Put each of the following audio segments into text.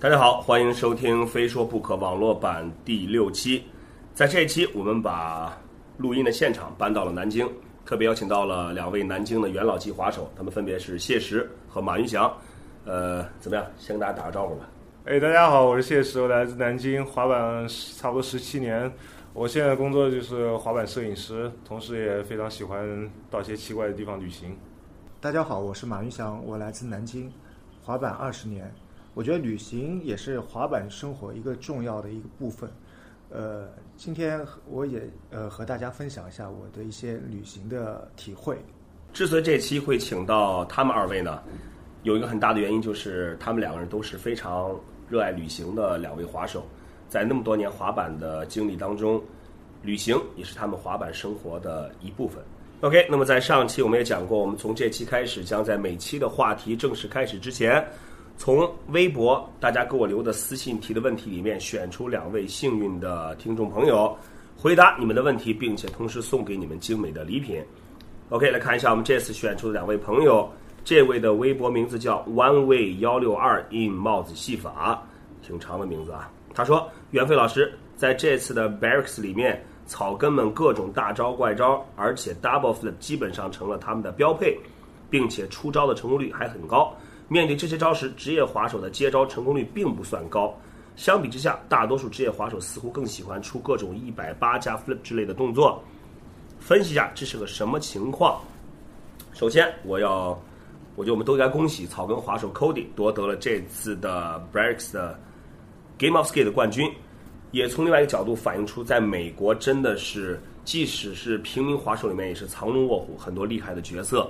大家好，欢迎收听《非说不可》网络版第六期。在这一期，我们把录音的现场搬到了南京，特别邀请到了两位南京的元老级滑手，他们分别是谢石和马云祥。呃，怎么样？先跟大家打个招呼吧。哎，大家好，我是谢石，我来自南京，滑板差不多十七年。我现在工作就是滑板摄影师，同时也非常喜欢到一些奇怪的地方旅行。大家好，我是马云祥，我来自南京，滑板二十年。我觉得旅行也是滑板生活一个重要的一个部分。呃，今天我也呃和大家分享一下我的一些旅行的体会。之所以这期会请到他们二位呢，有一个很大的原因就是他们两个人都是非常热爱旅行的两位滑手，在那么多年滑板的经历当中，旅行也是他们滑板生活的一部分。OK，那么在上期我们也讲过，我们从这期开始将在每期的话题正式开始之前。从微博大家给我留的私信提的问题里面选出两位幸运的听众朋友，回答你们的问题，并且同时送给你们精美的礼品。OK，来看一下我们这次选出的两位朋友，这位的微博名字叫 One Way 幺六二 in 帽子戏法，挺长的名字啊。他说：“袁飞老师在这次的 Barracks 里面，草根们各种大招怪招，而且 Double Flip 基本上成了他们的标配，并且出招的成功率还很高。”面对这些招时，职业滑手的接招成功率并不算高。相比之下，大多数职业滑手似乎更喜欢出各种一百八加 flip 之类的动作。分析一下这是个什么情况？首先，我要，我觉得我们都应该恭喜草根滑手 Cody 夺得了这次的 Breaks 的 Game of Skate 的冠军，也从另外一个角度反映出，在美国真的是，即使是平民滑手里面也是藏龙卧虎，很多厉害的角色。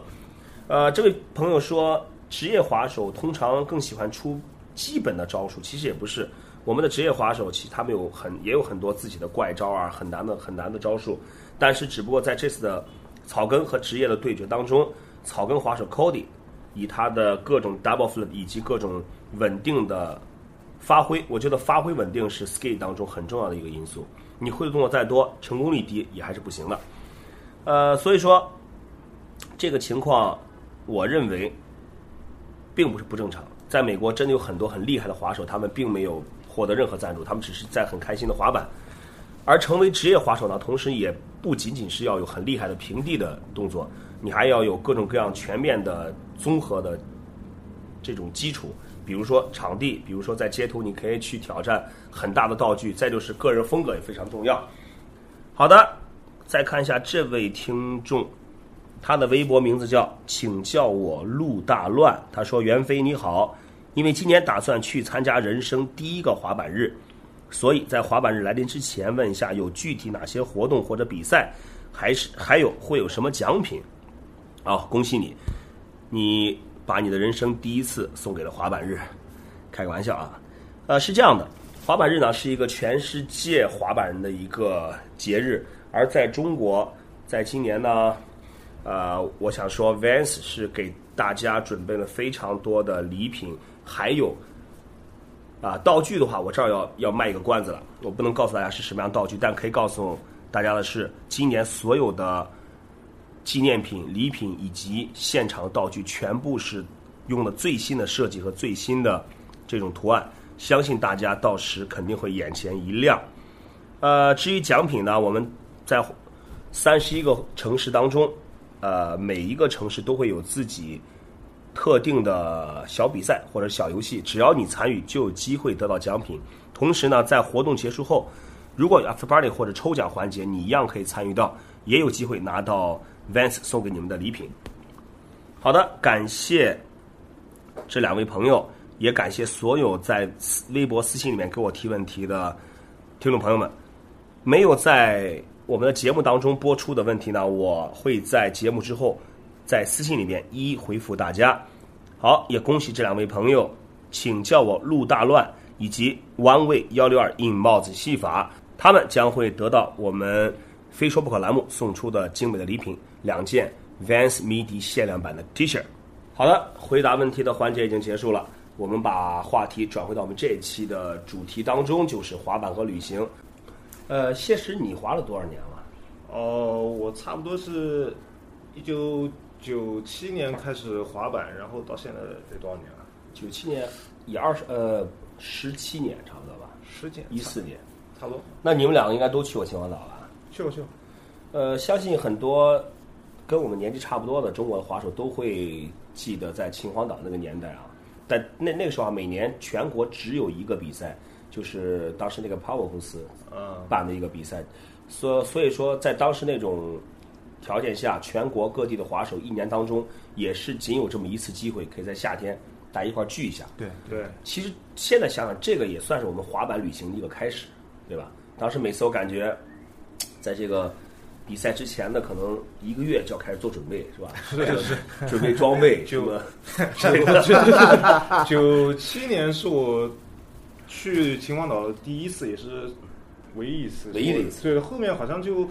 呃，这位朋友说。职业滑手通常更喜欢出基本的招数，其实也不是。我们的职业滑手其实他们有很也有很多自己的怪招啊，很难的很难的招数。但是只不过在这次的草根和职业的对决当中，草根滑手 Cody 以他的各种 double flip 以及各种稳定的发挥，我觉得发挥稳定是 skate 当中很重要的一个因素。你会的动作再多，成功率低也还是不行的。呃，所以说这个情况，我认为。并不是不正常，在美国真的有很多很厉害的滑手，他们并没有获得任何赞助，他们只是在很开心的滑板。而成为职业滑手呢，同时也不仅仅是要有很厉害的平地的动作，你还要有各种各样全面的综合的这种基础，比如说场地，比如说在街头你可以去挑战很大的道具，再就是个人风格也非常重要。好的，再看一下这位听众。他的微博名字叫“请叫我陆大乱”。他说：“袁飞你好，因为今年打算去参加人生第一个滑板日，所以在滑板日来临之前问一下有具体哪些活动或者比赛，还是还有会有什么奖品？好，恭喜你，你把你的人生第一次送给了滑板日。开个玩笑啊，呃，是这样的，滑板日呢是一个全世界滑板人的一个节日，而在中国，在今年呢。”呃，我想说，Vans 是给大家准备了非常多的礼品，还有啊道具的话，我这儿要要卖一个关子了，我不能告诉大家是什么样道具，但可以告诉大家的是，今年所有的纪念品、礼品以及现场道具，全部是用了最新的设计和最新的这种图案，相信大家到时肯定会眼前一亮。呃，至于奖品呢，我们在三十一个城市当中。呃，每一个城市都会有自己特定的小比赛或者小游戏，只要你参与，就有机会得到奖品。同时呢，在活动结束后，如果有 after party 或者抽奖环节，你一样可以参与到，也有机会拿到 Vans 送给你们的礼品。好的，感谢这两位朋友，也感谢所有在微博私信里面给我提问题的听众朋友们，没有在。我们的节目当中播出的问题呢，我会在节目之后在私信里面一一回复大家。好，也恭喜这两位朋友，请叫我陆大乱以及 One Way 幺六二 in 帽子戏法，他们将会得到我们非说不可栏目送出的精美的礼品，两件 Vans 迷笛限量版的 T 恤。好的，回答问题的环节已经结束了，我们把话题转回到我们这一期的主题当中，就是滑板和旅行。呃，谢石，你滑了多少年了？哦，我差不多是一九九七年开始滑板，然后到现在得多少年了？九七年也二十呃十七年差不多吧，十几一四年。差不多。那你们两个应该都去过秦皇岛吧？去过去过。呃，相信很多跟我们年纪差不多的中国的滑手都会记得在秦皇岛那个年代啊。但那那个时候啊，每年全国只有一个比赛，就是当时那个 Power 公司嗯，办的一个比赛，所所以说在当时那种条件下，全国各地的滑手一年当中也是仅有这么一次机会，可以在夏天大家一块聚一下。对，对，其实现在想想，这个也算是我们滑板旅行的一个开始，对吧？当时每次我感觉，在这个比赛之前的可能一个月就要开始做准备，是吧？是是，准备装备，就 九七年是我去秦皇岛第一次，也是唯一一次。唯一的一次对，后面好像就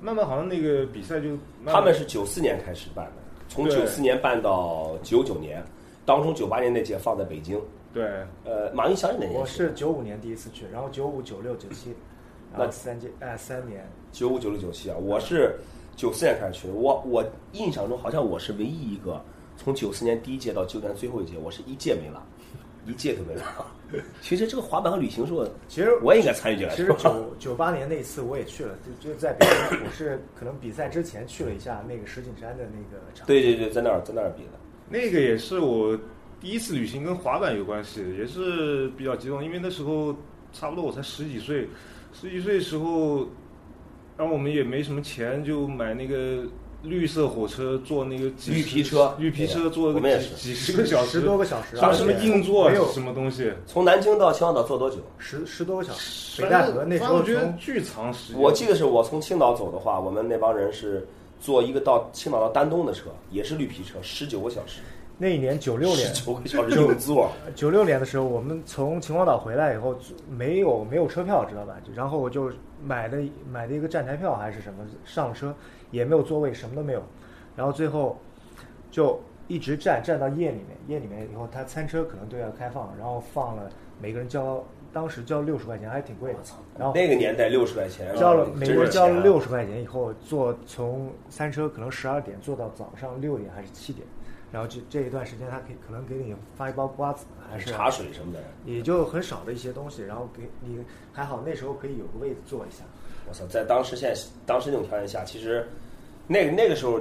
慢慢好像那个比赛就慢慢他们是九四年开始办的，从对九四年办到九九年，当中九八年那届放在北京。对呃，马云想是哪年？我是九五年第一次去，然后九五、九六、九七，那三届哎三年，九五、九六、九七啊，我是九四年开始去的。我我印象中好像我是唯一一个从九四年第一届到九年最后一届，我是一届没了，一届都没了。其实这个滑板和旅行是我，其实我也应该参与进来。其实九九八年那一次我也去了，就就在北京，我是可能比赛之前去了一下那个石景山的那个场。对对对，在那儿在那儿比的。那个也是我第一次旅行，跟滑板有关系，也是比较激动，因为那时候差不多我才十几岁，十几岁的时候，然后我们也没什么钱，就买那个绿色火车，坐那个绿皮车。绿皮车坐了我们也是。个几几十个小时，十多个小时，上什么硬座没有。什么东西，从南京到秦皇岛坐多久？十十多个小时，北戴河那时候从巨长时间。我记得是我从青岛走的话，我们那帮人是坐一个到青岛到丹东的车，也是绿皮车，十九个小时，那一年九六年。十九个小时硬座。九六年的时候，我们从秦皇岛回来以后，没有没有车票，知道吧？然后我就买的买的一个站台票还是什么，上了车也没有座位，什么都没有，然后最后就一直站站到夜里面，夜里面以后，他餐车可能都要开放，然后放了每个人交，当时交六十块钱，还挺贵的。然后那个年代六十块钱，交了，每个人交了六十块钱以后，坐从餐车可能十二点坐到早上六点还是七点，然后这这一段时间他可以可能给你发一包瓜子，还是茶水什么的。也就很少的一些东西，然后给你还好那时候可以有个位子坐一下。我操，在当时现在当时那种条件下，其实那个那个时候，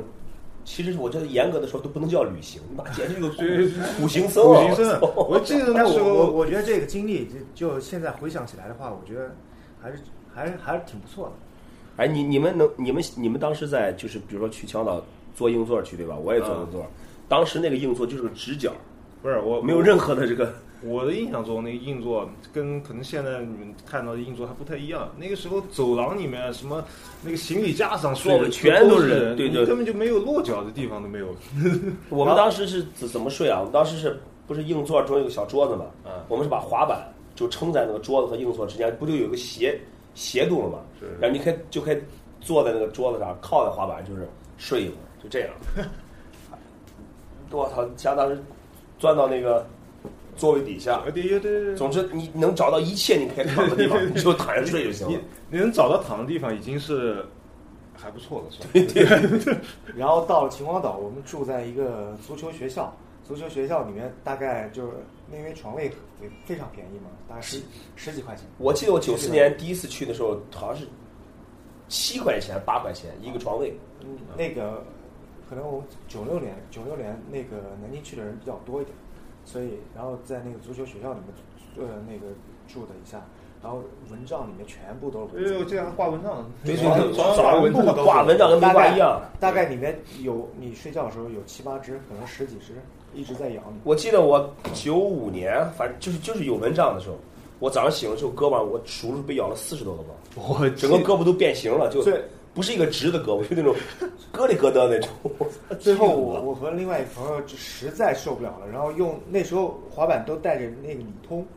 其实我觉得严格的说都不能叫旅行，妈简直 是个苦苦行僧啊！苦行僧我记得 那时候我我觉得这个经历就就现在回想起来的话，我觉得还是还是还是挺不错的。哎，你你们能你们你们当时在就是比如说去青岛坐硬座去对吧？我也坐硬座，当时那个硬座就是个直角，不是我没有任何的这个我的印象中，那个硬座跟可能现在你们看到的硬座还不太一样。那个时候走廊里面什么那个行李架上睡的全都是是人，对对你根本就没有落脚的地方都没有。我们当时是怎怎么睡啊？我们当时是不是硬座中有个小桌子嘛？嗯我们是把滑板就撑在那个桌子和硬座之间，不就有个斜斜度了嘛？是然后你可以就可以坐在那个桌子上，靠在滑板，就是睡一会儿，就这样。我操！相当时钻到那个座位底下。呃对对对对，总之，你能找到一切你可以躺的地方，你就躺下睡就行你了。你能找到躺的地方已经是还不错了，对。然后到了秦皇岛，我们住在一个足球学校，足球学校里面大概就是因为床位非非常便宜嘛，大概十十几块钱。我记得我九四年第一次去的时候，好像是七块钱、八块钱一个床位。嗯，那个可能我九六年九六年那个南京去的人比较多一点，所以然后在那个足球学校里面呃那个住了一下，然后蚊帐里面全部都是蚊哎呦，子。这样挂蚊帐，对对床对，床早上上蚊子不挂蚊帐跟没挂一样。大概里面有你睡觉的时候有七八只，可能十几只一直在咬你。我记得我九五年，反正就是就是有蚊帐的时候，我早上醒了之后，胳膊我数了被咬了四十多个包，我整个胳膊都变形了，就最不是一个直的胳膊，就那种咯里咯噔那种。最后我我和另外一朋友就实在受不了了，然后用那时候滑板都带着那个理通，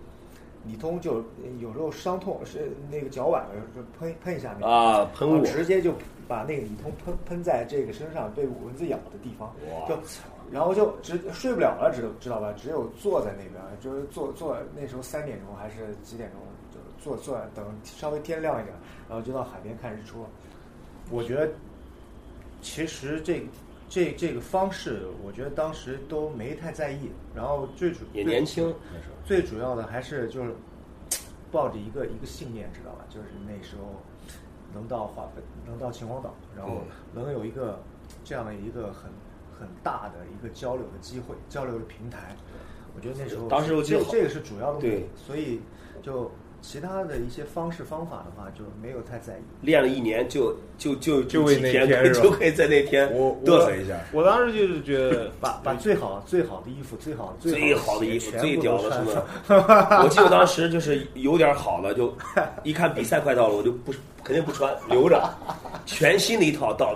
理通就有时候伤痛是那个脚崴了就喷喷一下那个啊喷雾直接就把那个理通喷喷在这个身上被蚊子咬的地方，就然后就直睡不了了，知道知道吧？只有坐在那边，就是坐坐那时候三点钟还是几点钟，就坐坐等稍微天亮一点，然后就到海边看日出了。我觉得其实这这这个方式，我觉得当时都没太在意。然后最主也年轻。最主要的还是就是抱着一个一个信念，知道吧？就是那时候能到华能到秦皇岛，然后能有一个这样的一个很很大的一个交流的机会、交流的平台。我觉得那时候当时我记得这这个是主要的目的对，所以就其他的一些方式方法的话，就没有太在意。练了一年就就就就为几天那天 就可以在那天我嘚瑟一下。我当时就是觉得 把把最好最好的衣服、最好最好好的衣服、最屌的什么上？？我记得当时就是有点好了，就一看比赛快到了，我就不肯定不穿，留着，全新的一套到，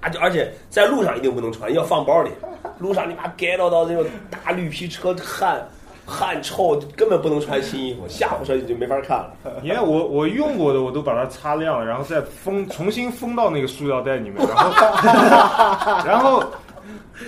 而且而且在路上一定不能穿，要放包里。路上你妈该到到那种大绿皮车汗汗臭，根本不能穿新衣服，下火车你就没法看了。你看我我用过的我都把它擦亮了，然后再封重新封到那个塑料袋里面，然后 然后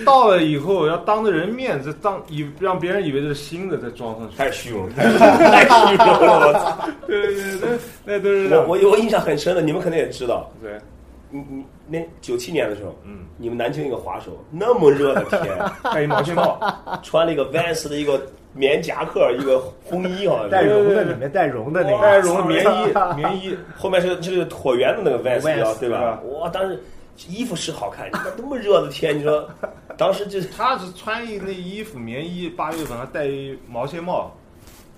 到了以后要当着人面再当以让别人以为这是新的再装上去。太虚荣，太 太虚荣了！我操！对对对，那那都是我我我印象很深的，你们肯定也知道，对，你你那九七年的时候，嗯，你们南京一个滑手，那么热的天，戴一毛线帽，穿了一个 Vans 的一个棉夹克，一个风衣好像 带，绒的里面带绒的那个，带绒的棉衣 棉衣，后面是就是个椭圆的那个 Vans，对吧？哇，当时衣服是好看，你看那么热的天，你说当时就是他是穿一那衣服棉衣，八月份还戴一毛线帽，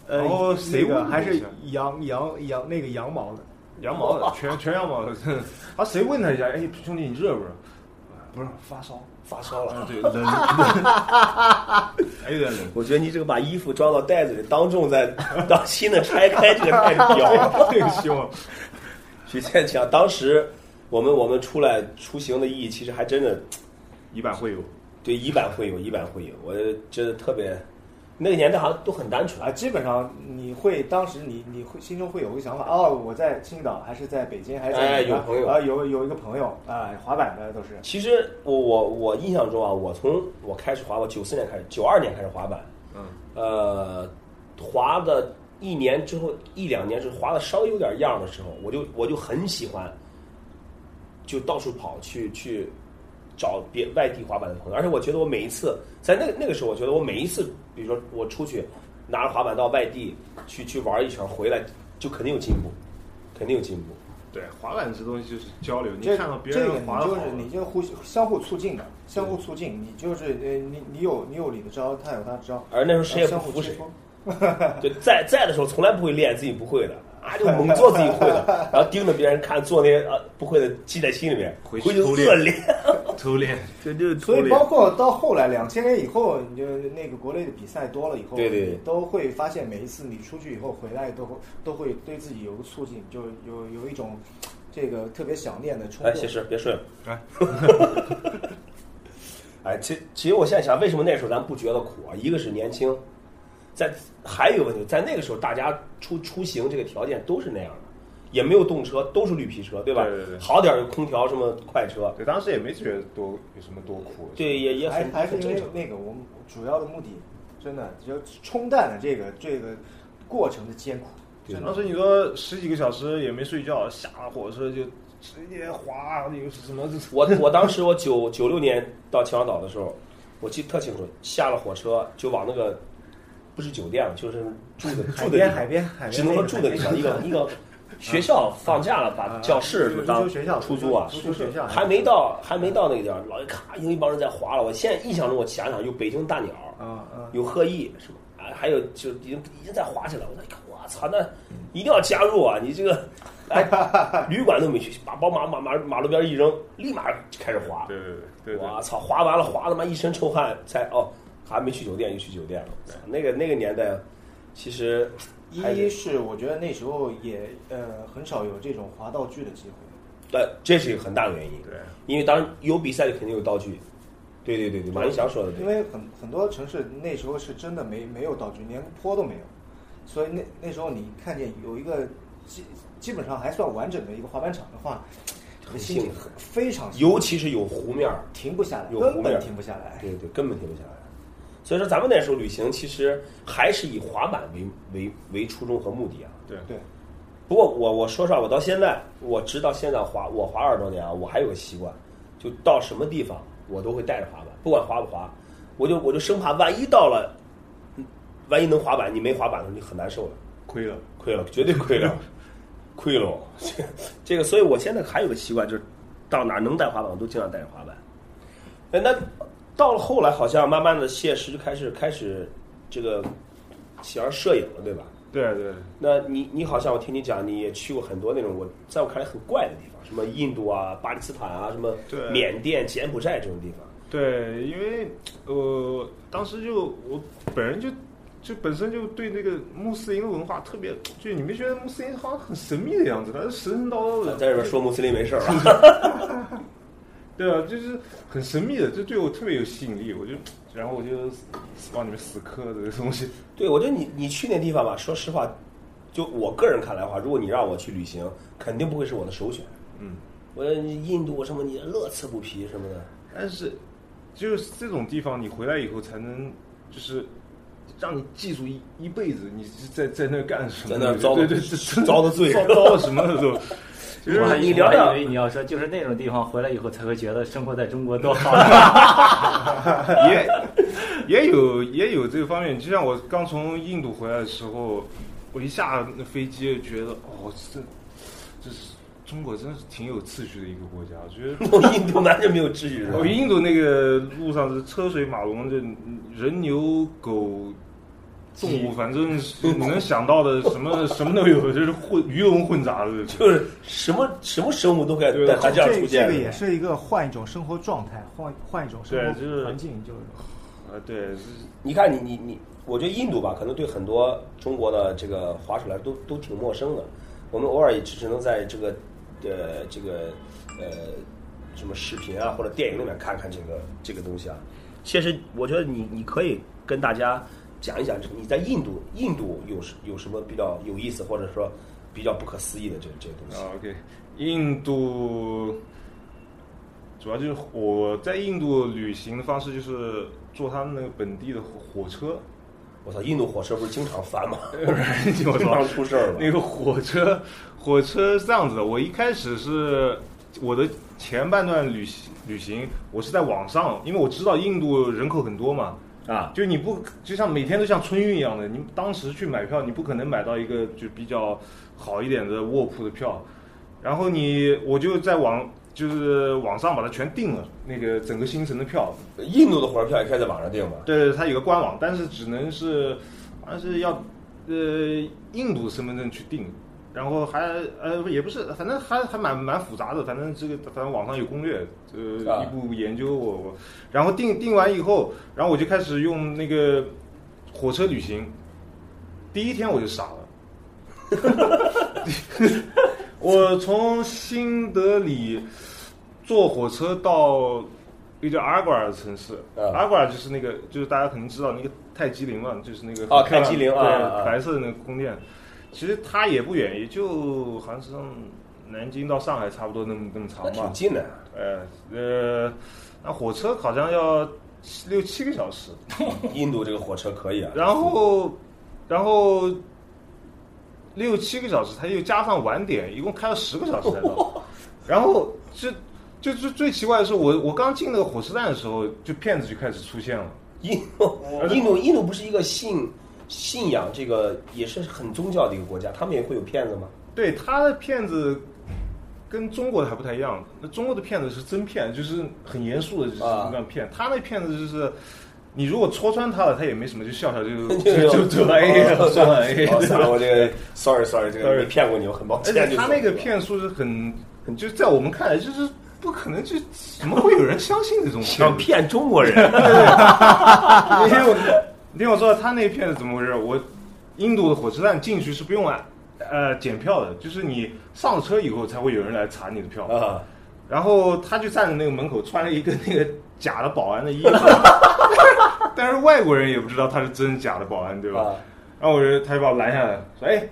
呃然后，谁那个还是羊羊羊那个羊毛的，羊毛的，全全羊毛的。啊，谁问他一下？哎，兄弟，你热不热？不是发烧，发烧了。啊，对，冷，还有点冷。我觉得你这个把衣服装到袋子里，当众在当新的拆开，这个太屌了。这个希望，许现讲，当时我们我们出来出行的意义，其实还真的一般会有。对一版会有，一版会有，我觉得特别，那个年代好像都很单纯啊，基本上你会当时你你会心中会有个想法，哦，我在青岛还是在北京还是在有朋友啊，有有一个朋友啊，滑板的都是，其实我我我印象中啊，我从我开始滑，我九四年开始，九二年开始滑板，嗯，呃，滑的一年之后一两年，就是滑的稍微有点样的时候，我就我就很喜欢，就到处跑去去找别外地滑板的朋友，而且我觉得我每一次在那个那个时候，我觉得我每一次，比如说我出去拿着滑板到外地去去玩一圈，回来就肯定有进步，肯定有进步。对，滑板这东西就是交流，你这看到别人滑的好你就是你就互相互促进的，相互促进，你就是呃你你有你有你的招，他有他的招，而那时候谁也不相互服谁。就在在的时候从来不会练自己不会的啊，就猛做自己会的，然后盯着别人看做那些啊不会的记在心里面，回回去去偷练恶练，偷练。就就所以包括到后来两千年以后，你就那个国内的比赛多了以后，对对都会发现每一次你出去以后回来都会都会对自己有个促进，就有有一种这个特别想念的冲哎，动。其实别睡了。哎，哎，其其实我现在想，为什么那时候咱不觉得苦啊？一个是年轻，在还有一个问题，在那个时候大家出出行这个条件都是那样的，也没有动车，都是绿皮车，对吧？对对对好点儿有空调什么快车，对，当时也没觉得多有什么多苦。对，也也很还还是因。为那个我们主要的目的，真的就冲淡了这个这个过程的艰苦。对当时你说十几个小时也没睡觉，下了火车就直接滑，有什么？我我当时我九九六年到秦皇岛的时候，我记得特清楚，下了火车就往那个不是酒店了，就是住的住的海边海边只能说住的地方，一个一个学校放假了，把教室就当学校出租啊，足球学校还没到还没到那个地儿，老一咔，有一帮人在划了。我现在印象中，我想想有北京大鸟，啊啊，有鹤翼是吧？啊，还有就已经已经在划起来了。我一看，我操，那一定要加入啊！你这个，哎，旅馆都没去，把宝马马马马路边一扔，立马开始滑。对对对对对。我操，滑完了，滑他妈一身臭汗，才哦，还没去酒店，就去酒店了。那个那个年代，其实一是是我觉得那时候也呃很少有这种滑道具的机会。但，这是一个很大的原因。对，因为当然有比赛就肯定有道具。对对对对，马云祥说的对。因为很很多城市那时候是真的没没有道具，连坡都没有，所以那那时候你看见有一个基基本上还算完整的一个滑板场的话，很幸福很非常幸福尤其是有湖面儿，停不下来，有湖面根本停不下来。对对，根本停不下来。所以说，咱们那时候旅行其实还是以滑板为为为初衷和目的啊。对对，不过我我说实话，我到现在，我直到现在滑我滑二十多年啊，我还有个习惯，就到什么地方我都会带着滑板，不管滑不滑，我就我就生怕万一到了，嗯万一能滑板，你没滑板的时候你很难受的。亏了。亏了，绝对亏了，亏了。这 这个，所以我现在还有个习惯，就是到哪儿能带滑板，我都尽量带着滑板。哎，那到了后来，好像慢慢的谢师就开始开始这个喜欢摄影了，对吧？对对，那你你好像我听你讲，你也去过很多那种我在我看来很怪的地方，什么印度啊、巴基斯坦啊、什么缅甸、柬埔寨这种地方。对，因为呃，当时就我本人就就本身就对那个穆斯林的文化特别，就你没觉得穆斯林好像很神秘的样子，他是神神叨叨的，在这边说穆斯林没事儿吧？对啊，就是很神秘的，这对我特别有吸引力，我就然后我就往里面死磕这个东西。对，我觉得你你去那地方吧，说实话，就我个人看来的话，如果你让我去旅行，肯定不会是我的首选。嗯，我印度什么你乐此不疲什么的，但是就是这种地方，你回来以后才能就是。让你记住一一辈子，你是在在那儿干什么？在那遭的对对对，遭的罪遭遭了什么的都。就是我还你聊聊你要说就是那种地方回来以后才会觉得生活在中国多好。也也有也有这个方面，就像我刚从印度回来的时候，我一下那飞机就觉得，哦，这这是中国真是挺有秩序的一个国家。我觉得我印度完全没有秩序。我印度那个路上是车水马龙，这人牛狗。动物反正是你能想到的什么 什么都有，就是混鱼龙混杂的，就是什么什么生物都该在它这样出现。这个也是一个换一种生活状态，换换一种生对就是活环境，就是啊，对，是你看你你你，我觉得印度吧，可能对很多中国的这个滑手来都都挺陌生的。我们偶尔也只只能在这个呃这个呃什么视频啊或者电影里面看看这个这个东西啊。其实我觉得你你可以跟大家讲一讲，你在印度印度有什有什么比较有意思或者说比较不可思议的这这些东西。啊，OK，印度主要就是我在印度旅行的方式就是坐他们那个本地的火火车。我操，印度火车不是经常翻吗？你听我说经常出事儿吗？那个火车，火车是这样子的。我一开始是我的前半段旅行旅行，我是在网上，因为我知道印度人口很多嘛，啊，就你不就像每天都像春运一样的，你当时去买票，你不可能买到一个就比较好一点的卧铺的票，然后你我就在网就是网上把它全订了，那个整个行程的票，印度的火车票也可以在网上订吗？对，它有个官网，但是只能是好像是要呃印度身份证去订，然后还呃也不是，反正还还蛮蛮复杂的，反正这个反正网上有攻略，呃啊一步研究我我，然后定定完以后，然后我就开始用那个火车旅行，第一天我就傻了，我从新德里坐火车到一个叫阿瓜尔的城市，啊。阿瓜尔就是那个就是大家肯定知道那个泰姬陵嘛，就是那个啊泰姬陵啊对啊啊。白色的那个宫殿，其实它也不远，也就好像是从南京到上海差不多那么那么长那吧挺，近的。呃呃，那火车好像要七六七个小时，印度这个火车可以啊。然后，然后六七个小时，他又加上晚点，一共开了十个小时才到。然后就就就最奇怪的是，我我刚进那个火车站的时候，就骗子就开始出现了。印度，印度，印度不是一个信信仰这个也是很宗教的一个国家，他们也会有骗子吗？对他的骗子跟中国的还不太一样，那中国的骗子是真骗，就是很严肃的，就是啊那样骗。他那骗子就是。你如果戳穿他了，他也没什么，就笑笑就 就就就就 A 了，算了算了，我这个 sorry sorry，这个没骗过你，我很抱而歉。且他那个骗术是很，很就是在我们看来就是不可能，就怎么会有人相信这种想 骗中国人，因为我，你听我说，他那片是怎么回事？我印度的火车站进去是不用按呃检票的，就是你上了车以后才会有人来查你的票。啊，然后他就站在那个门口，穿了一个那个假的保安的衣服，但是外国人也不知道他是真假的保安，对吧？啊然后我就他就把我拦下来，说：“哎，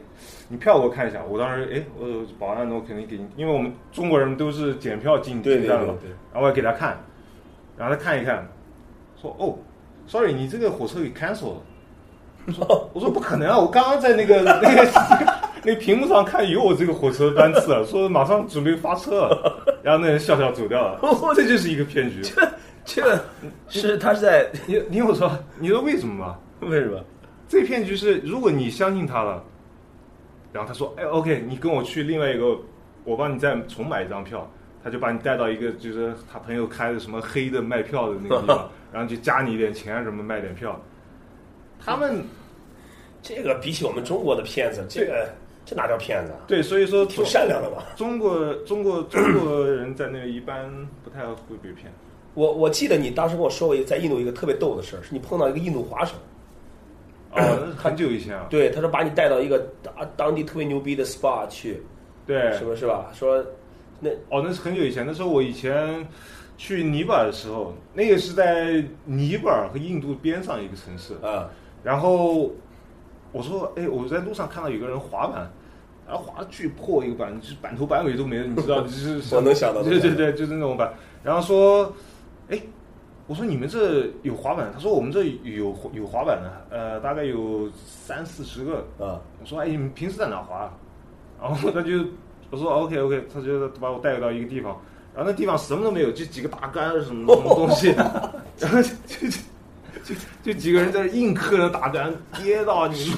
你票给我看一下。”我当时哎，我保安，那我肯定给你，因为我们中国人都是检票进对进站的嘛。然后我也给他看，然后他看一看，说：“哦，sorry，你这个火车给 cancel 了。”我说：“我说不可能啊！我刚刚在那个 那个那个屏幕上看有我这个火车班次啊，说马上准备发车了。”然后那人笑笑走掉了。这就是一个骗局。这这是他是在你你我说，你说为什么吗？为什么？这骗局是如果你相信他了，然后他说，哎，OK，你跟我去另外一个，我帮你再重买一张票，他就把你带到一个就是他朋友开的什么黑的卖票的那个地方，然后就加你一点钱什么卖点票。他们这个比起我们中国的骗子，这个这哪叫骗子啊？对，所以说挺善良的嘛。中国中国中国人在那一般不太会被骗。我我记得你当时跟我说过一个在印度一个特别逗的事儿，是你碰到一个印度滑手，哦，那是很久以前啊。对，他说把你带到一个当当地特别牛逼的 SPA 去，对，什么是吧？说那哦，那是很久以前，那时候我以前去尼泊尔的时候，那个是在尼泊尔和印度边上一个城市。啊，然后我说，哎，我在路上看到有个人滑板，然后滑的巨破一个板，就是板头板尾都没了，你知道，就是 我能想到对对对，就是那种板。然后说，哎，我说你们这有滑板？他说我们这有有滑板的，呃，大概有三四十个。啊，我说，哎，你们平时在哪滑？然后他就我说 OK OK，他就把我带到一个地方，然后那地方什么都没有，就几个大杆什么什么东西，然后就就就就几个人在那硬磕着大杆，跌到你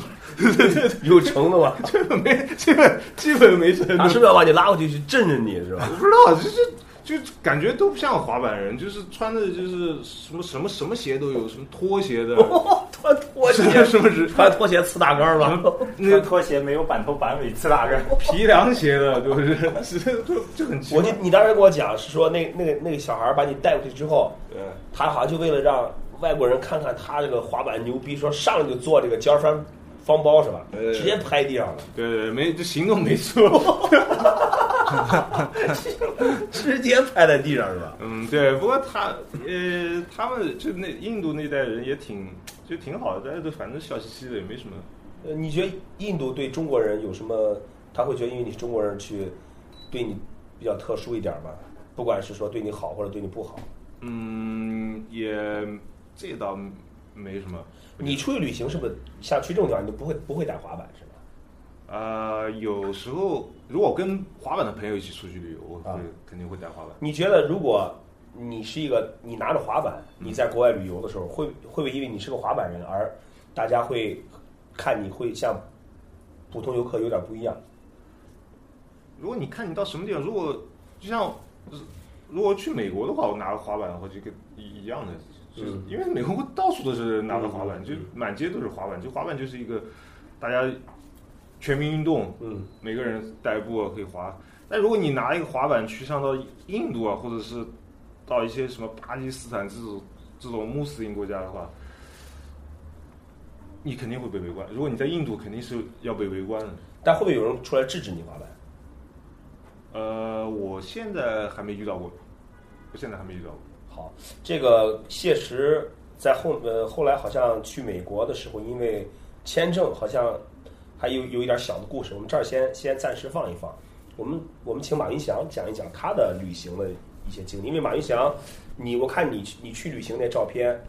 有成的吗？这个没基本基本没成他是不是要把你拉过去去震震你是吧？我不知道，就是就感觉都不像滑板人，就是穿的就是什么什么什么鞋都有，什么拖鞋的，穿拖鞋是不是？穿拖鞋呲大杆儿吧？那拖鞋没有板头板尾呲大个儿。皮凉鞋的都是，是就就很奇怪我就。你当时跟我讲是说那那个那个小孩儿把你带过去之后，对他好像就为了让外国人看看他这个滑板牛逼，说上来就做这个尖翻方包是吧？呃直接拍地上了，对对，没这行动没错。直接拍在地上是吧？嗯，对，不过他呃，他们就那印度那代人也挺就挺好的，大家都反正笑嘻嘻的，也没什么。呃，你觉得印度对中国人有什么？他会觉得因为你是中国人去对你比较特殊一点吗？不管是说对你好或者对你不好，嗯，也这倒没什么。你出去旅行是不是像去这种地方你都不会不会打滑板是吧？啊、有时候如果跟滑板的朋友一起出去旅游，我会、啊肯定会带滑板。你觉得如果你是一个你拿着滑板，你在国外旅游的时候，会会不会因为你是个滑板人而大家会看你会像普通游客有点不一样？如果你看你到什么地方，如果就像如果去美国的话，我拿个滑板的话，就跟一一样的，就是嗯因为美国到处都是拿着滑板，就满街都是滑板，就滑板就是一个大家全民运动，嗯，每个人带一步可以滑。但如果你拿一个滑板去上到印度啊，或者是到一些什么巴基斯坦这种这种穆斯林国家的话，你肯定会被围观。如果你在印度，肯定是要被围观的。但会不会有人出来制止你滑板？呃，我现在还没遇到过，我现在还没遇到过。好，这个谢石在后呃后来好像去美国的时候，因为签证好像还有有一点小的故事，我们这儿先先暂时放一放。我们我们请马云祥讲一讲他的旅行的一些经历，因为马云祥，你我看你你去旅行那照片，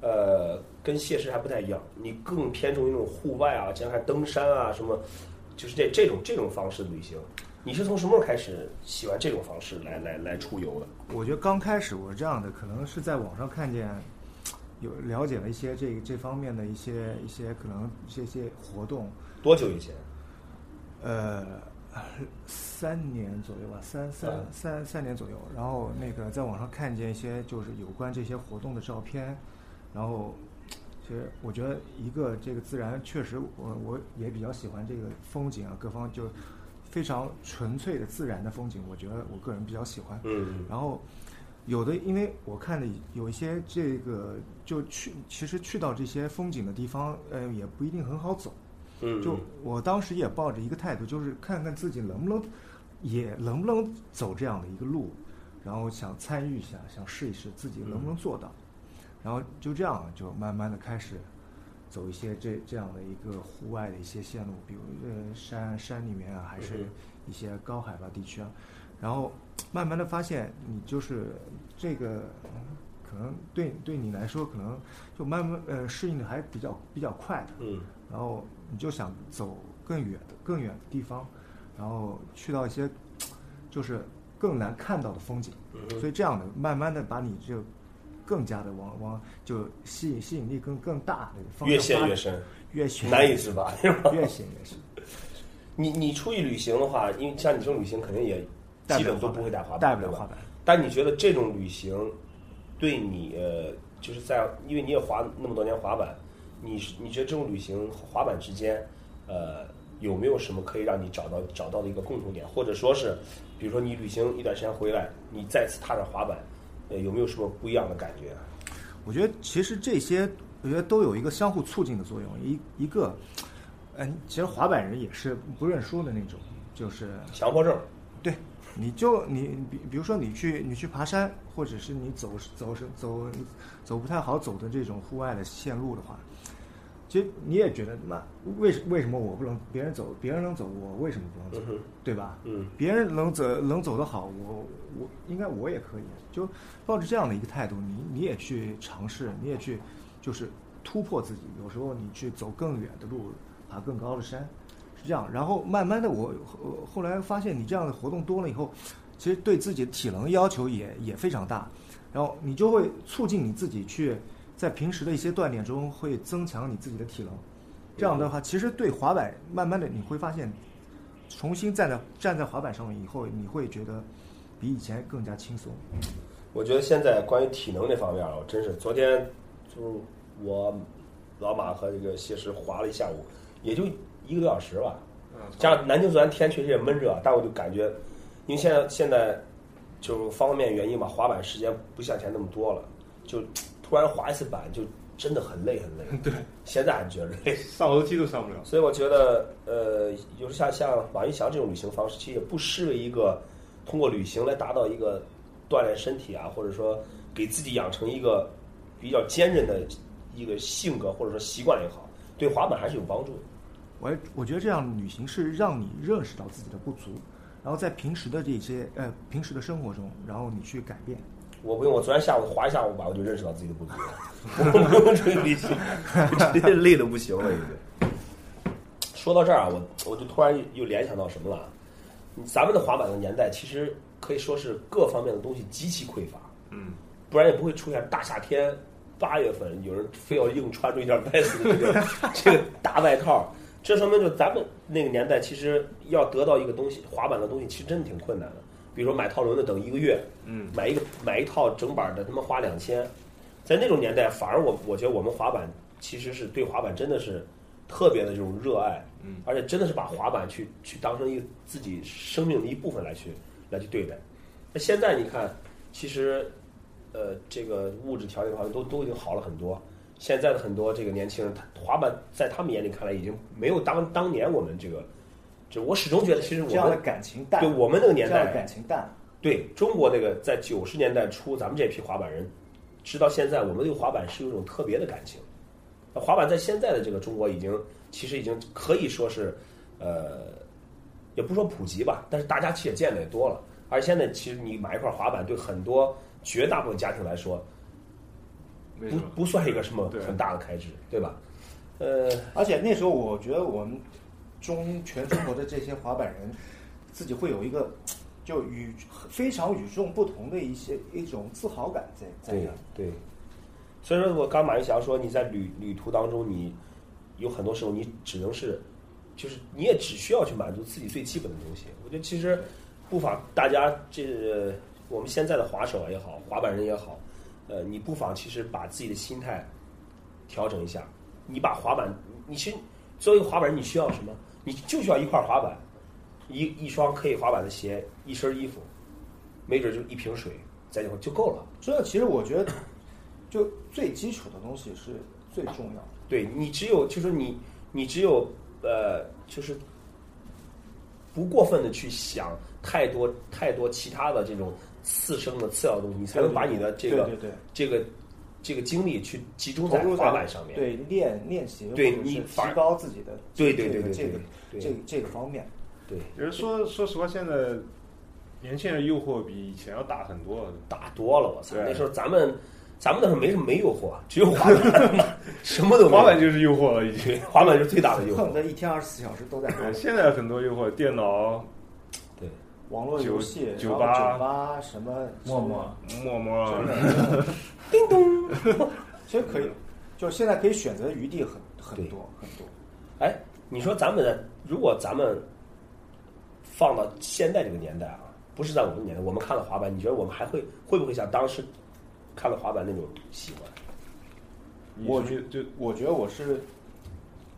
呃，跟谢石还不太一样，你更偏重于那种户外啊，像看登山啊什么，就是这这种这种方式的旅行。你是从什么时候开始喜欢这种方式来来来出游的？我觉得刚开始我是这样的，可能是在网上看见有了解了一些这这方面的一些一些可能这些活动，多久以前？呃，三年左右吧，三三嗯三三年左右。然后那个在网上看见一些就是有关这些活动的照片，然后其实我觉得一个这个自然确实我我也比较喜欢这个风景啊，各方就非常纯粹的自然的风景，我觉得我个人比较喜欢。嗯然后有的，因为我看的有一些这个就去，其实去到这些风景的地方，呃，也不一定很好走。嗯，就我当时也抱着一个态度，就是看看自己能不能，也能不能走这样的一个路，然后想参与一下，想试一试自己能不能做到，然后就这样就慢慢的开始走一些这这样的一个户外的一些线路，比如呃山山里面啊，还是嗯一些高海拔地区啊，然后慢慢的发现你就是这个。可能对对你来说，可能就慢慢呃适应的还比较比较快的，嗯然后你就想走更远的更远的地方，然后去到一些 就是更难看到的风景，嗯所以这样的慢慢的把你就更加的往往就吸引吸引力更更大的方向越陷越深，越陷难以自拔，是吧？越陷越深。你你出去旅行的话，因为像你这种旅行，肯定也基本都不会带滑板，带不了滑板。但你觉得这种旅行对你呃，就是在因为你也滑那么多年滑板，你你觉得这种旅行和滑板之间，呃，有没有什么可以让你找到找到的一个共同点，或者说是，比如说你旅行一段时间回来，你再次踏上滑板，呃，有没有什么不一样的感觉？我觉得其实这些，我觉得都有一个相互促进的作用。一一个，嗯，其实滑板人也是不认输的那种，就是强迫症，对，你就你比比如说你去你去爬山，或者是你走走走走不太好走的这种户外的线路的话，其实你也觉得那为什为什么我不能别人走别人能走我为什么不能走，嗯对吧？嗯别人能走能走得好，我我应该我也可以，就抱着这样的一个态度，你你也去尝试，你也去就是突破自己。有时候你去走更远的路，爬更高的山，是这样。然后慢慢的我，后后来发现你这样的活动多了以后，其实对自己的体能要求也也非常大，然后你就会促进你自己去在平时的一些锻炼中会增强你自己的体能。这样的话，其实对滑板慢慢的你会发现，重新站在站在滑板上面以后，你会觉得比以前更加轻松。我觉得现在关于体能这方面啊，我真是昨天就是我老马和这个谢师滑了一下午，也就一个多小时吧。加上南京昨天天确实也闷热，但我就感觉，因为现在现在就方方面面原因吧，滑板时间不像以前那么多了，就突然滑一次板就真的很累很累。对，现在还觉得累。上楼梯都上不了。所以我觉得，呃，有时像像马云祥这种旅行方式，其实也不失为一个通过旅行来达到一个锻炼身体啊，或者说给自己养成一个比较坚韧的一个性格或者说习惯也好，对滑板还是有帮助的。我我觉得这样旅行是让你认识到自己的不足，然后在平时的这些呃平时的生活中，然后你去改变。我不用，我昨天下午滑一下午吧，我就认识到自己的不足了，我不用这个力气，直接累的不行了已经。说到这儿啊，我我就突然又联想到什么了？咱们的滑板的年代，其实可以说是各方面的东西极其匮乏，嗯，不然也不会出现大夏天八月份有人非要硬穿出一件白色的这个 这个大外套。这说明就咱们那个年代，其实要得到一个东西，滑板的东西，其实真的挺困难的。比如说买套轮子等一个月，嗯，买一个买一套整板的，他妈花两千。在那种年代，反而我我觉得我们滑板其实是对滑板真的是特别的这种热爱，嗯，而且真的是把滑板去去当成一个自己生命的一部分来去来去对待。那现在你看，其实呃这个物质条件的话都都已经好了很多。现在的很多这个年轻人，他滑板在他们眼里看来已经没有当当年我们这个，就我始终觉得其实我这样的感情淡，对我们那个年这样的代感情淡。对中国那个在九十年代初，咱们这批滑板人，直到现在，我们对滑板是有一种特别的感情。那滑板在现在的这个中国，已经其实已经可以说是，呃，也不说普及吧，但是大家其实也见的也多了。而现在，其实你买一块滑板，对很多绝大部分家庭来说，不。不算一个什么很大的开支，对吧？呃，而且那时候，我觉得我们中全中国的这些滑板人，自己会有一个就与非常与众不同的一些一种自豪感在在对那。对，所以说我刚马玉祥说，你在旅旅途当中，你有很多时候你只能是，就是你也只需要去满足自己最基本的东西。我觉得其实不妨大家这我们现在的滑手也好，滑板人也好，呃，你不妨其实把自己的心态调整一下。你把滑板，你其实作为一个滑板人，你需要什么？你就需要一块滑板，一一双可以滑板的鞋，一身衣服，没准就一瓶水，在这块就够了。这其实我觉得，就最基础的东西是最重要的。对你只有就是你你只有呃就是不过分的去想太多太多其他的这种次生的次要的东西，你才能把你的这个这个这个精力去集中在投入滑板上面。对练练习，对或者是你提高自己的对这对对对对这个对这个这个方面。对，其实说说实话，现在年轻人诱惑比以前要大很多。大多了，我操！那时候咱们咱们那时候没什么没诱惑，只有滑板，什么都没有滑板就是诱惑了，已经。滑板是最大的诱惑。恨不得一天二十四小时都在滑对，板。现在很多诱惑，电脑，对，网络游戏、酒吧酒吧什么陌陌，陌陌 叮咚，其实可以，就现在可以选择的余地很很多很多。哎，你说咱们的，如果咱们放到现在这个年代啊，不是在我们年代，我们看了滑板，你觉得我们还会会不会像当时看了滑板那种喜欢？我觉就我觉得我是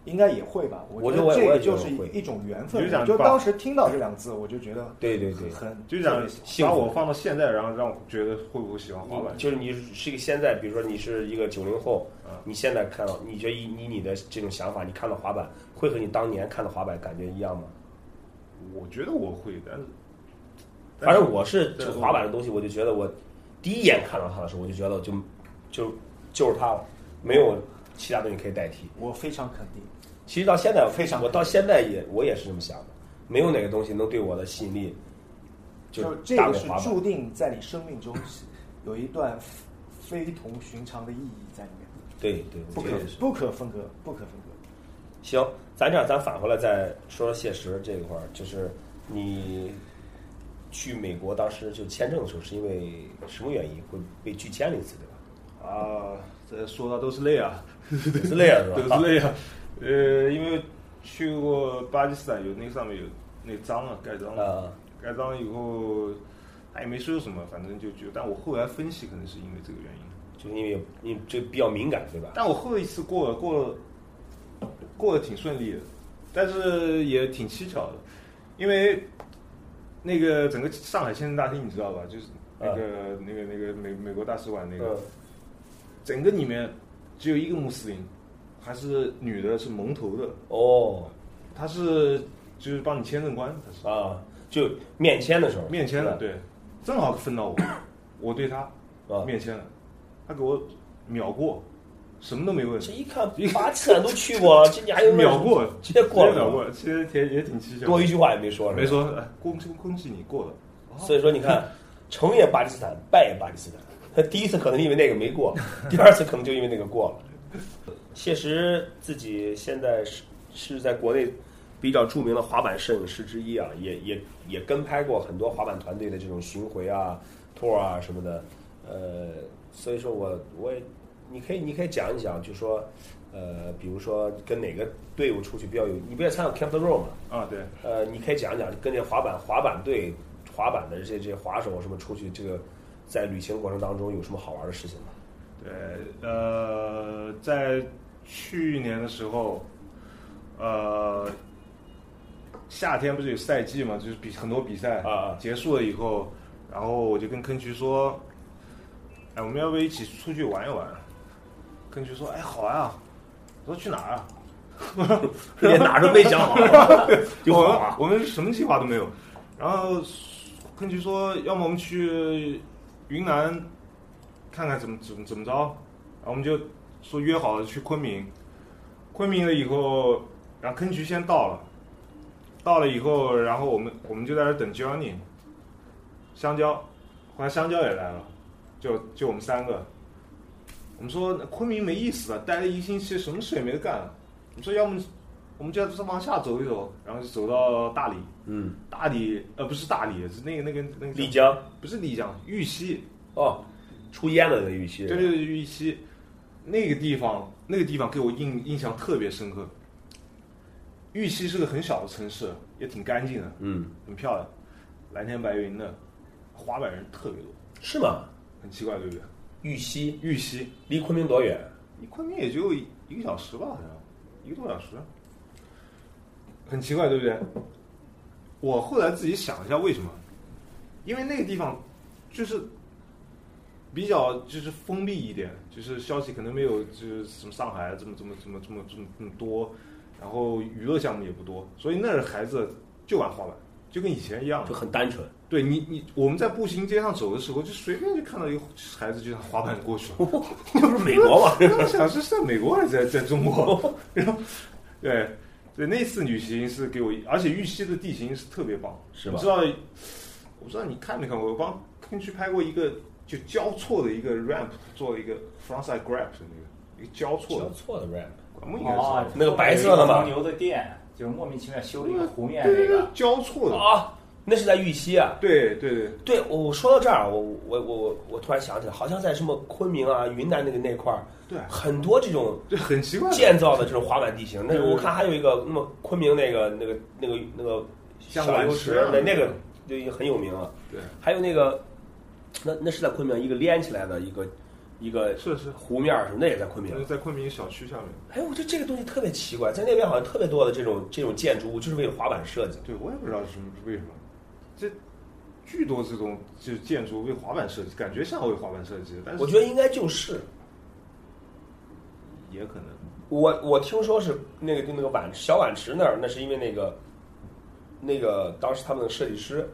应该也会吧，我觉得这个就是一种缘分就。讲就当时听到这两个字，我就觉得对对对很就讲特别喜欢幸福把我放到现在，然后让我觉得会不会喜欢滑板？就是你是一个现在，比如说你是一个九零后嗯，你现在看到，你觉得以你你的这种想法，你看到滑板，会和你当年看到滑板感觉一样吗？我觉得我会，但是反正我是滑板的东西，我就觉得我第一眼看到它的时候，我就觉得就就就是它了，没有其他东西可以代替。我非常肯定。其实到现在，非常我到现在也我也是这么想的，没有哪个东西能对我的吸引力就这个是。注定在你生命中有一段非同寻常的意义在里面，对对，不可不可分割，不可分割。行，咱这样，咱返回来再说说现实这一块儿，就是你去美国当时就签证的时候，是因为什么原因会被拒签了一次，对吧？啊，这说的都是泪啊，是累啊，是吧？都是泪啊。呃，因为去过巴基斯坦，有那上面有那章啊，盖章啊，盖章以后，他也没说什么，反正就就，但我后来分析可能是因为这个原因。就是因为你这比较敏感，对吧？但我后一次过了，过了，过得挺顺利的，但是也挺蹊跷的，因为那个整个上海签证大厅你知道吧？就是那个、那个那个美美国大使馆那个，整个里面只有一个穆斯林，还是女的，是蒙头的，哦他是就是帮你签证官，她是啊，就面签的时候，面签的，对，正好分到我，我对他啊，面签了，她给我秒过，什么都没问。这一看巴基斯坦都去过了，这你还有秒过，直接过了，秒过，其实也也挺蹊跷。多一句话也没说，没。说，恭恭喜你过了。所以说，你看，成也巴基斯坦，败也巴基斯坦。他第一次可能因为那个没过，第二次可能就因为那个过了。谢石自己现在是是在国内比较著名的滑板摄影师之一啊，也也也跟拍过很多滑板团队的这种巡回啊、tour 啊什么的。呃，所以说我我也你可以你可以讲一讲，就说呃，比如说跟哪个队伍出去比较有，你不也参加 Camp the Road 嘛？啊，对，呃，你可以讲讲跟这滑板滑板队、滑板的这些这些滑手什么出去这个在旅行过程当中有什么好玩的事情吗？对，呃，在去年的时候，呃，夏天不是有赛季嘛，就是比很多比赛啊啊结束了以后，然后我就跟坑渠说，哎，我们要不要一起出去玩一玩？坑渠说，哎，好啊。我说去哪儿啊？连哪儿都没想好，就好我啊。我们什么计划都没有。然后坑渠说，要么我们去云南看看怎么怎么怎么着，然后我们就说约好了去昆明。昆明了以后，然后坑渠先到了，到了以后，然后我们我们就在这等 Johnny，香蕉，后来香蕉也来了，就就我们三个。我们说昆明没意思啊，待了一星期，什么事也没得干。我们说要么我们就是往下走一走，然后就走到大理。嗯，大理呃不是大理，是那个那个那个丽江。不是丽江，玉溪，哦，出烟了的玉溪，对对对，玉溪。那个地方，那个地方给我印印象特别深刻。玉溪是个很小的城市，也挺干净的，嗯，很漂亮，蓝天白云的，滑板人特别多，是吗？很奇怪，对不对？玉溪？玉溪。离昆明多远？离昆明也就一一个小时吧，好像。一个多小时，很奇怪，对不对？我后来自己想一下，为什么？因为那个地方就是比较就是封闭一点，就是消息可能没有就是什么上海这么这么这么这么这么这么多，然后娱乐项目也不多，所以那儿孩子就玩滑板，就跟以前一样就。很单纯。对你你我们在步行街上走的时候，就随便就看到一个孩子就像滑板过去了。这不是美国吗？我想是在美国还是在在中国？然后，对，对，那次旅行是给我，而且玉溪的地形是特别棒，是吧？你知道，我不知道你看没看过，我帮坑区拍过一个就交错的一个 ramp，做了一个 frontside grab 的那个一个交错的，交错的 ramp，管木应该是哦，那个白色的吗黄牛的店，就是莫名其妙修了一个湖面那个，，交错的，啊，那是在玉溪啊。对对对，对，我我说到这儿，我我我我我突然想起来，好像在什么昆明啊、云南那个那块儿，对很多这种这很奇怪。建造的这种滑板地形。那个我看还有一个，那么昆明那个那个那个那个小游池那那个就已经很有名了。对，还有那个，那那是在昆明一个连起来的一个一个是是，湖面儿，是吧那也在昆明在昆明小区下面。哎，我觉得这个东西特别奇怪，在那边好像特别多的这种这种建筑物，就是为了滑板设计。对，我也不知道是什么为什么，这巨多这种就是建筑为滑板设计，感觉像为滑板设计的，但是我觉得应该就是也可能。我我听说是那个就那个碗小碗池那儿，那是因为那个那个当时他们的设计师，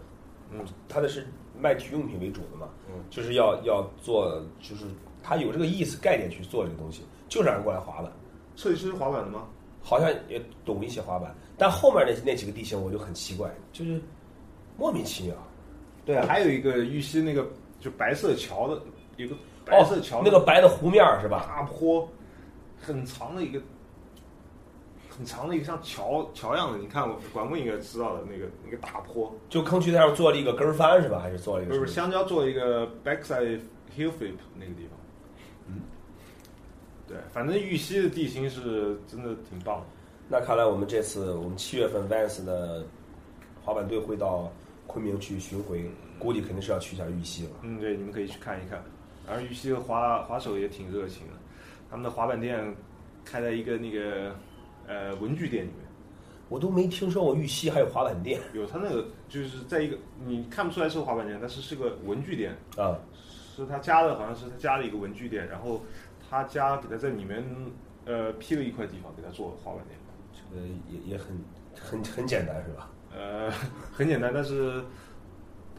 嗯，他的是卖体育用品为主的嘛，嗯，就是要要做，就是他有这个意思概念去做这个东西，就是让人过来滑板，设计师是滑板的吗？好像也懂一些滑板，但后面那那几个地形我就很奇怪，就是莫名其妙。对，啊还有一个玉溪那个就白色桥的，有个白色桥、哦、那个白的湖面是吧？大坡，很长的一个，很长的一个像桥桥样的，你看我管木应该知道的那个那个大坡，就坑渠台上做了一个跟儿翻是吧？还是做了一个？不是香蕉做了一个 backside hill flip 那个地方。嗯，对，反正玉溪的地形是真的挺棒的。那看来我们这次我们七月份 Vans 的滑板队会到昆明去巡回，估计肯定是要去一下玉溪了。嗯，对，你们可以去看一看。然后玉溪的滑滑手也挺热情的，他们的滑板店开在一个那个呃文具店里面，我都没听说过玉溪还有滑板店有他那个就是在一个你看不出来是个滑板店，但是是个文具店，啊。是他家的，好像是他家的一个文具店，然后他家给他在里面呃批了一块地方给他做滑板店，这个也也很很很简单是吧？呃，很简单，但是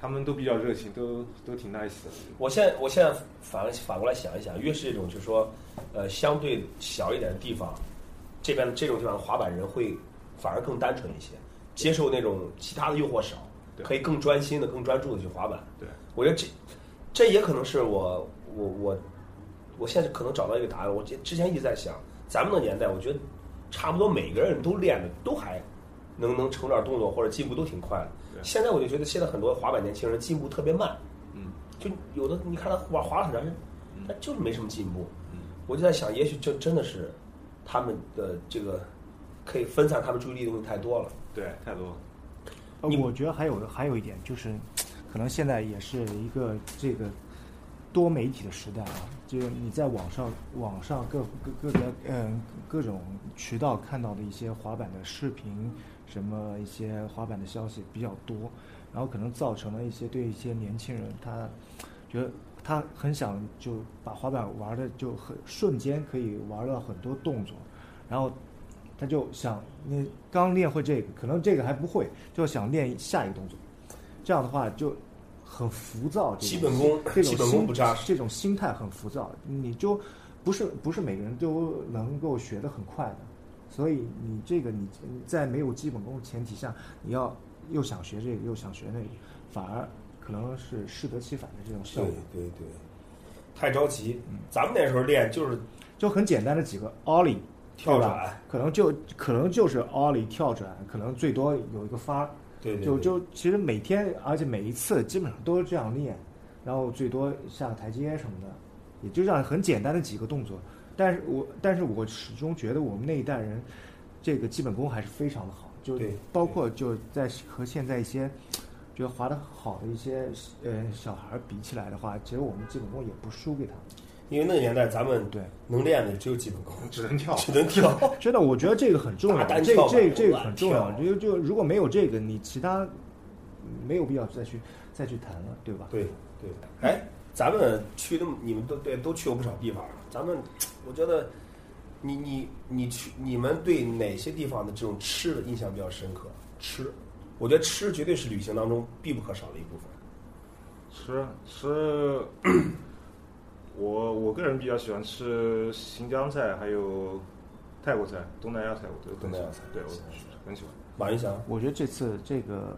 他们都比较热情，都都挺 nice 的。我现在我现在反反过来想一想，越是这种就是说，呃，相对小一点的地方，这边这种地方的滑板人会反而更单纯一些，接受那种其他的诱惑少，对可以更专心的、更专注的去滑板。对，我觉得这这也可能是我我我我现在可能找到一个答案。我之前一直在想，咱们的年代，我觉得差不多每个人都练的都还能能成点动作或者进步都挺快的。对现在我就觉得现在很多滑板年轻人进步特别慢，嗯就有的你看他滑滑了很长时间，他就是没什么进步。嗯我就在想，也许就真的是他们的这个可以分散他们注意力的东西太多了。对，太多了。呃我觉得还有还有一点就是，可能现在也是一个这个多媒体的时代啊，就是你在网上网上各各各个嗯各种渠道看到的一些滑板的视频，什么一些滑板的消息比较多，然后可能造成了一些对一些年轻人他觉得他很想就把滑板玩的就很瞬间可以玩到很多动作，然后他就想，你刚练会这个，可能这个还不会，就想练下一个动作。这样的话就很浮躁，基本功这种基本功心不扎实这种心态很浮躁，你就不是不是每个人都能够学得很快的，所以你这个你你在没有基本功的前提下，你要又想学这个又想学那个，反而可能是适得其反的这种效果。对对对，太着急。咱们那时候练就是就很简单的几个 ollie 跳转，可能就可能就是 ollie 跳转，可能最多有一个发儿，对对对就就其实每天，而且每一次基本上都是这样练，然后最多下个台阶什么的，也就这样很简单的几个动作。但是我但是我始终觉得我们那一代人，这个基本功还是非常的好，就包括就在和现在一些觉得滑得好的一些呃小孩比起来的话，其实我们基本功也不输给他们。因为那个年代咱们对能练的只有基本功，只能跳。只能跳。真的，我觉得这个很重要这这这个很重要。就就如果没有这个，你其他没有必要再去再去谈了，对吧？对对，哎，咱们去那么，你们都对都去过不少地方了。咱们，我觉得你你你去，你们对哪些地方的这种吃的印象比较深刻？吃，我觉得吃绝对是旅行当中必不可少的一部分。吃吃，我我个人比较喜欢吃新疆菜，还有泰国菜、东南亚菜，我都很喜欢东南亚菜对我很喜欢。马云祥，我觉得这次这个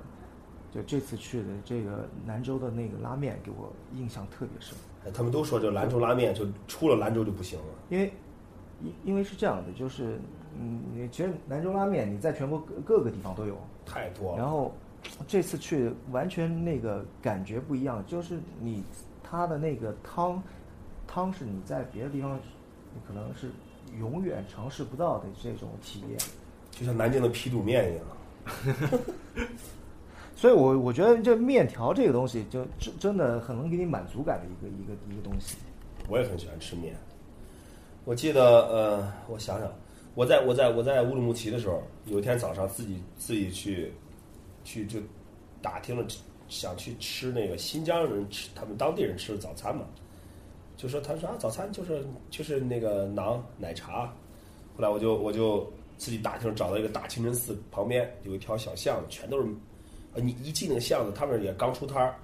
就这次去的这个兰州的那个拉面给我印象特别深，哎，他们都说这兰州拉面就出了兰州就不行了。因为因因为是这样的，就是嗯，你其实兰州拉面你在全国各各个地方都有，太多了。然后这次去完全那个感觉不一样，就是你它的那个汤汤是你在别的地方你可能是永远尝试不到的这种体验。就像南京的皮肚面一样。所以我我觉得这面条这个东西，就真真的很能给你满足感的一个一个一个东西。我也很喜欢吃面。我记得，呃，我想想，我在我在我在乌鲁木齐的时候，有一天早上自己自己去去就打听了，想去吃那个新疆人吃他们当地人吃的早餐嘛，就说他说啊，早餐就是就是那个馕奶茶。后来我就我就自己打听找到一个大清真寺旁边有一条小巷，全都是，啊你一进那个巷子，他们也刚出摊儿，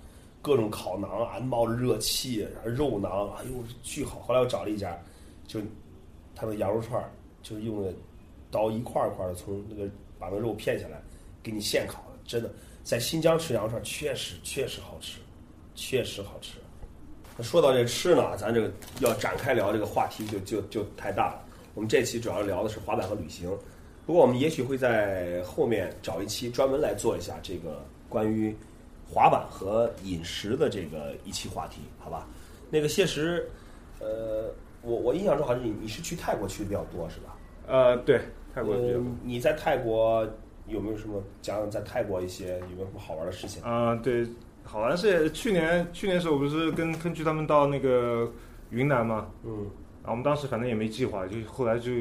各种烤馕啊，冒着热气，肉馕，哎呦巨好。后来我找了一家，就他的羊肉串儿，就是用的刀一块儿一块儿的从那个把那肉片下来，给你现烤的，真的在新疆吃羊肉串儿确实确实好吃，确实好吃。那说到这吃呢，咱这个要展开聊这个话题就就就太大了。我们这期主要聊的是滑板和旅行，不过我们也许会在后面找一期专门来做一下这个关于滑板和饮食的这个一期话题，好吧？那个谢石，呃，我我印象中好像你你是去泰国去的比较多是吧？呃，对，泰国比较呃你在泰国有没有什么讲讲在泰国一些有没有什么好玩的事情？啊、对，好玩是去年去年时候不是跟跟去他们到那个云南嘛，嗯，然后我们当时反正也没计划，就后来就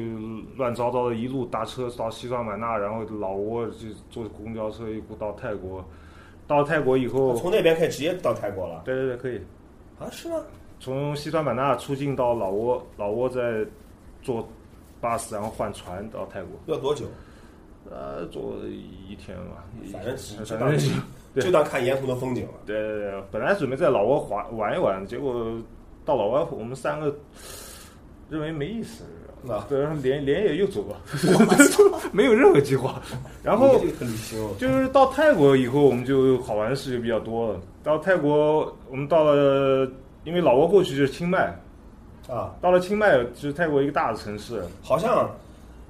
乱糟糟的一路搭车到西双版纳，然后老挝就坐公交车一路到泰国，到泰国以后，从那边可以直接到泰国了对对对，可以啊？是吗？从西双版纳出境到老挝，老挝再坐巴士，然后换船到泰国，要多久？呃，坐一天吧，反正就反当正对 就当看沿途的风景了。对对对，本来准备在老挝玩玩一玩，结果到老挝我们三个认为没意思，啊。对，然后连连夜又走了，没有任何计划。然后就是到泰国以后，我们就好玩的事就比较多了。到泰国，我们到了，因为老挝过去就是清迈，啊，到了清迈就是泰国一个大的城市，好像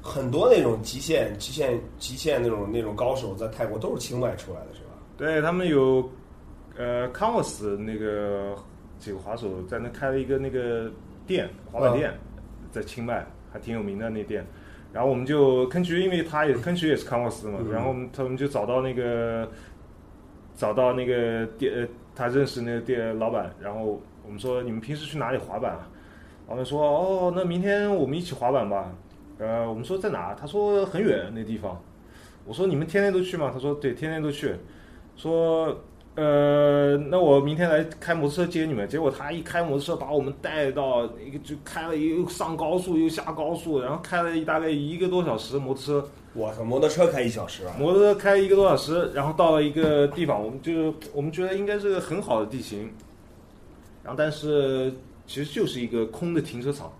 很多那种极限、极限、极限那种那种高手在泰国都是清迈出来的，是吧？对他们有呃 Converse 那个几个滑手在那开了一个那个店滑板店，在清迈还挺有名的那店。然后我们就坑渠，因为他也坑渠也是 Converse 的嘛，嗯然后他们就找到那个找到那个店，呃，他认识那个店老板，然后我们说你们平时去哪里滑板啊？老板说哦，那明天我们一起滑板吧。呃，我们说在哪？他说很远那地方。我说你们天天都去吗？他说对，天天都去。说，呃，那我明天来开摩托车接你们。结果他一开摩托车把我们带到一个，就开了又上高速又下高速，然后开了大概一个多小时摩托车，我操，摩托车开一小时啊！摩托车开一个多小时，然后到了一个地方，我们就我们觉得应该是个很好的地形，然后但是其实就是一个空的停车场。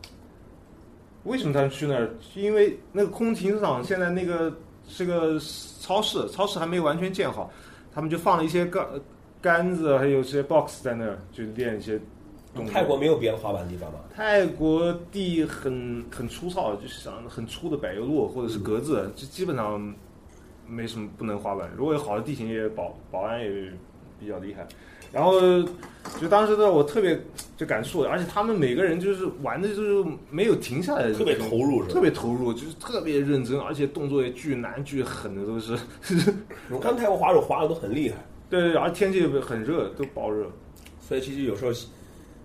为什么他们去那儿？因为那个空停车场现在那个是个超市，超市还没有完全建好，他们就放了一些杆杆子，还有一些 box 在那儿，就练一些动作。泰国没有别的滑板地方吗？泰国地很很粗糙，就是像很粗的柏油路或者是格子，就基本上没什么不能滑板。如果有好的地形，也保保安也比较厉害。然后就当时的我特别就感触，而且他们每个人就是玩的就是没有停下来，特别投入是吧？特别投入，就是特别认真，而且动作也巨难巨狠的都是。我看泰国滑手滑的都很厉害，对对，而且天气又很热，都爆热。所以其实有时候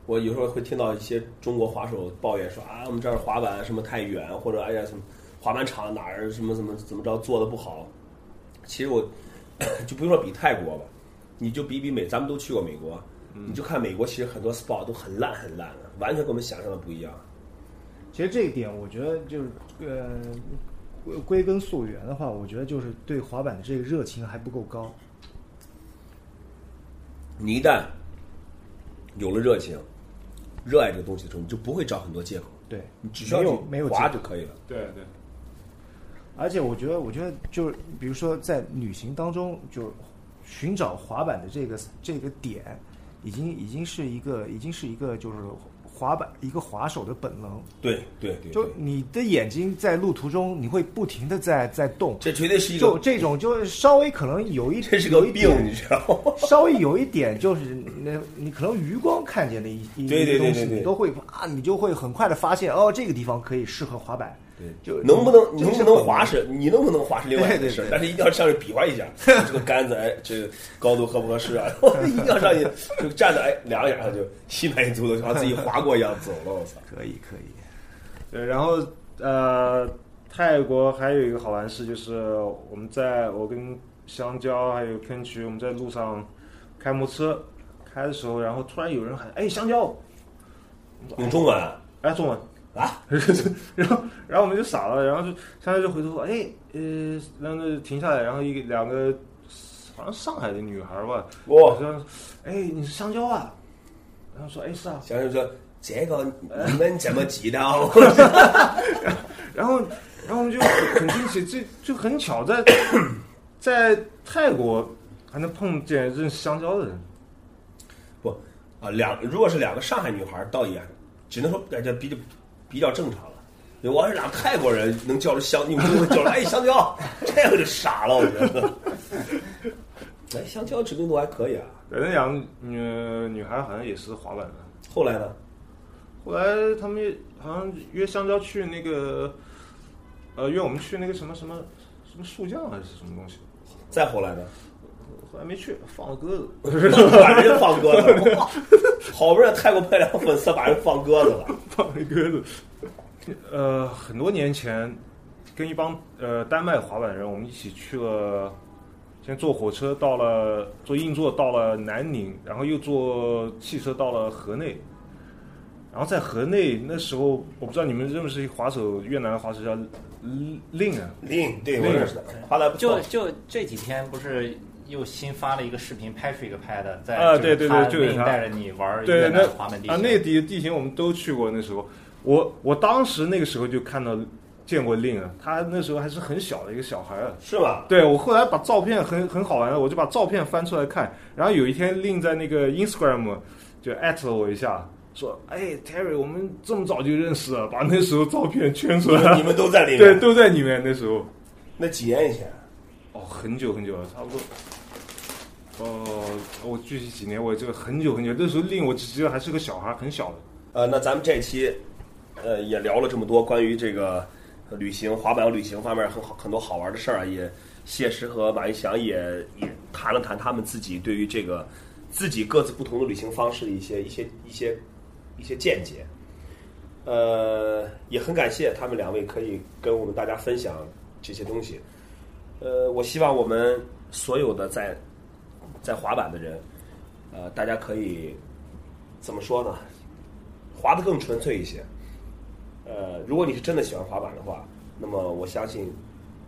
我有时候会听到一些中国滑手抱怨说啊，我们这儿滑板什么太远，或者哎呀什么滑板场哪儿什么怎么怎么着做的不好。其实我 就不用说比泰国吧，你就比比美，咱们都去过美国，你就看美国其实很多 spot 都很烂很烂的，完全跟我们想象的不一样。其实这一点，我觉得就是呃，归归根溯源的话，我觉得就是对滑板的这个热情还不够高。你一旦有了热情，热爱这个东西的时候，你就不会找很多借口，对，你只需要没有去滑就可以了。对对，而且我觉得，我觉得就是比如说在旅行当中，就寻找滑板的这个这个点，已经已经是一个已经是一个就是滑板一个滑手的本能，对对对，就你的眼睛在路途中，你会不停的在在动，这绝对是一个，就这种就是稍微可能有一 这是个病，点你知道吗？稍微有一点就是那，你可能余光看见的一一对对对一东西，你都会啊，你就会很快的发现哦，这个地方可以适合滑板。对，就能不能能不能滑是，你能不能滑是另外一回事但是一定要上去比划一下，这个杆子哎，这个高度合不合适啊？一定要上去就站着哎量一下，就心满意足的，就像自己滑过一样走了。我操！可以可以，对，然后呃，泰国还有一个好玩事，就是我们在我跟香蕉还有坑渠，我们在路上开摩托车开的时候，然后突然有人喊：“哎，香蕉用中文！”哎，中文啊，然后然后我们就傻了，然后就香蕉就回头说：“哎，呃，然后就停下来，然后一个两个好像上海的女孩吧，哇好像哎，你是香蕉啊？”然后说：“哎，是啊。”香蕉说这个你们怎么记到？然后，然后我们就很惊奇，这就很巧，在在泰国还能碰见认识香蕉的人。不啊，两如果是两个上海女孩，倒也只能说哎这比较比较正常了。我要是俩泰国人能叫着香，你们就会叫着哎香蕉，这个就傻了，我觉得。哎，香蕉知名度还可以啊。对，那两个女女孩好像也是滑板的。后来呢？后来他们好像约香蕉去那个，呃，约我们去那个什么什么什么树匠还是什么东西。再后来呢？后来没去，放了鸽子。把人家放鸽子了，好不容易泰国派两个粉丝把人放鸽子了。放了鸽子。呃，很多年前，跟一帮呃丹麦滑板人，我们一起去了，先坐火车到了，坐硬座到了南宁，然后又坐汽车到了河内。然后在河内那时候，我不知道你们认不认识一个滑手，越南的滑手叫令啊，令对我认识的，后来不错。就就这几天不是又新发了一个视频，Patrick 拍的，在啊对对对就是他带着你玩对越南那啊，滑板地形那个地地形我们都去过。那时候，我我当时那个时候就看到见过令啊，他那时候还是很小的一个小孩啊。是吧？对我后来把照片很很好玩的，我就把照片翻出来看。然后有一天令在那个 Instagram 就艾特了我一下，说：“哎，Terry，我们这么早就认识了，把那时候照片圈出来你。们都在里面”对，都在里面。那时候那几年以前，哦，很久很久了，差不多。哦，我具体几年我这个很久很久，那时候令我只记得还是个小孩，很小的。呃，那咱们这一期，呃，也聊了这么多关于这个旅行、滑板旅行方面很好很多好玩的事儿啊，也谢师和马玉祥也也谈了谈他们自己对于这个自己各自不同的旅行方式的一些一些一些一些见解。呃，也很感谢他们两位可以跟我们大家分享这些东西。呃，我希望我们所有的在在滑板的人，呃，大家可以怎么说呢？滑得更纯粹一些。呃，如果你是真的喜欢滑板的话，那么我相信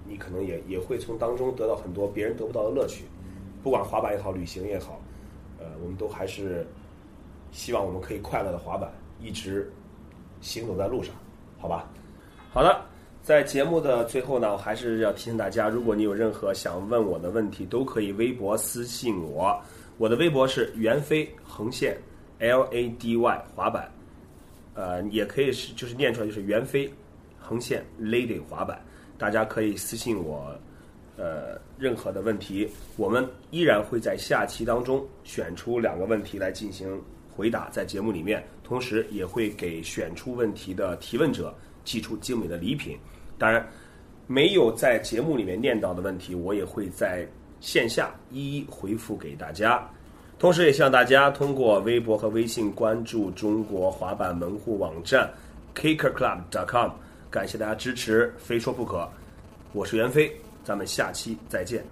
你可能也也会从当中得到很多别人得不到的乐趣。不管滑板也好，旅行也好，呃，我们都还是希望我们可以快乐的滑板，一直行走在路上，好吧？好的，在节目的最后呢，我还是要提醒大家，如果你有任何想问我的问题，都可以微博私信我。我的微博是袁飞横线 L A D Y 滑板，呃，也可以是就是念出来就是袁飞横线 Lady 滑板，大家可以私信我，呃，任何的问题，我们依然会在下期当中选出两个问题来进行回答，在节目里面，同时也会给选出问题的提问者寄出精美的礼品。当然，没有在节目里面念到的问题，我也会在线下一一回复给大家。同时，也希望大家通过微博和微信关注中国滑板门户网站 kickerclub.com。感谢大家支持，非说不可。我是袁飞，咱们下期再见。